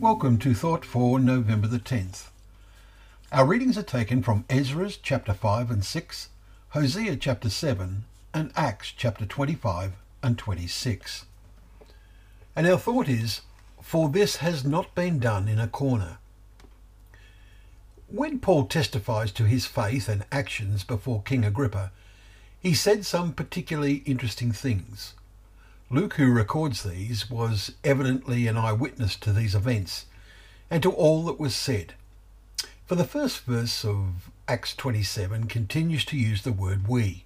Welcome to Thought for November the 10th. Our readings are taken from Ezra's chapter 5 and 6, Hosea chapter 7, and Acts chapter 25 and 26. And our thought is, For this has not been done in a corner. When Paul testifies to his faith and actions before King Agrippa, he said some particularly interesting things. Luke, who records these, was evidently an eyewitness to these events and to all that was said. For the first verse of Acts 27 continues to use the word we.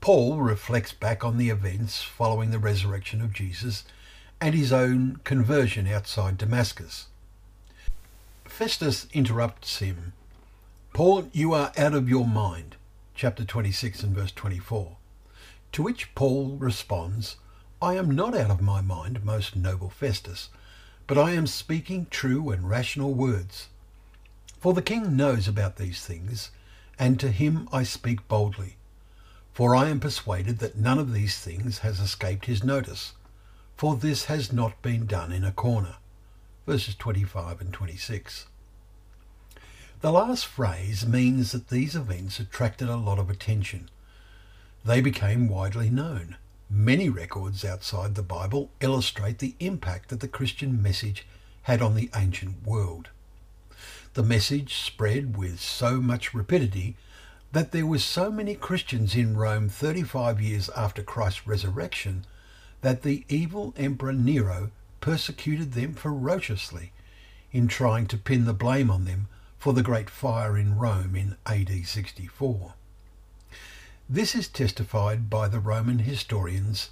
Paul reflects back on the events following the resurrection of Jesus and his own conversion outside Damascus. Festus interrupts him. Paul, you are out of your mind. Chapter 26 and verse 24. To which Paul responds, I am not out of my mind, most noble Festus, but I am speaking true and rational words. For the king knows about these things, and to him I speak boldly. For I am persuaded that none of these things has escaped his notice, for this has not been done in a corner. Verses 25 and 26. The last phrase means that these events attracted a lot of attention. They became widely known Many records outside the Bible illustrate the impact that the Christian message had on the ancient world. The message spread with so much rapidity that there were so many Christians in Rome 35 years after Christ's resurrection that the evil Emperor Nero persecuted them ferociously in trying to pin the blame on them for the great fire in Rome in AD 64. This is testified by the Roman historians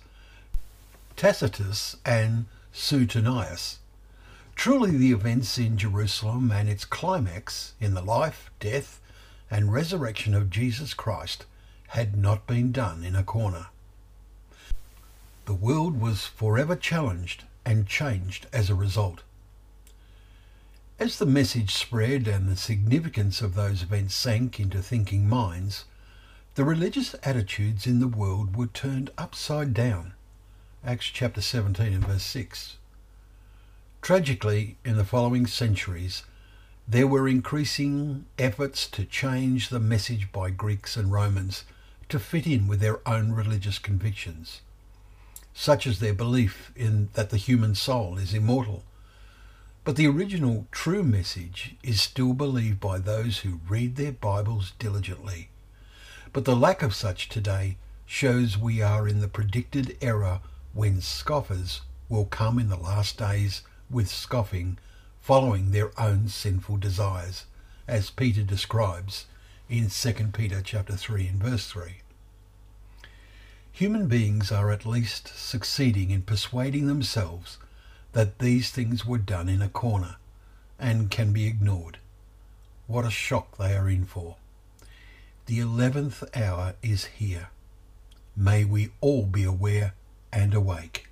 Tacitus and Suetonius. Truly the events in Jerusalem and its climax in the life, death, and resurrection of Jesus Christ had not been done in a corner. The world was forever challenged and changed as a result. As the message spread and the significance of those events sank into thinking minds, the religious attitudes in the world were turned upside down. Acts chapter 17 and verse 6. Tragically, in the following centuries, there were increasing efforts to change the message by Greeks and Romans to fit in with their own religious convictions, such as their belief in that the human soul is immortal. But the original true message is still believed by those who read their Bibles diligently but the lack of such today shows we are in the predicted era when scoffers will come in the last days with scoffing, following their own sinful desires, as Peter describes in 2 Peter chapter 3 and verse 3. Human beings are at least succeeding in persuading themselves that these things were done in a corner and can be ignored. What a shock they are in for. The eleventh hour is here. May we all be aware and awake.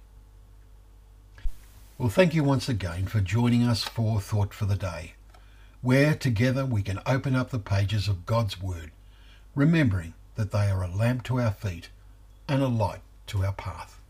Well, thank you once again for joining us for Thought for the Day, where together we can open up the pages of God's Word, remembering that they are a lamp to our feet and a light to our path.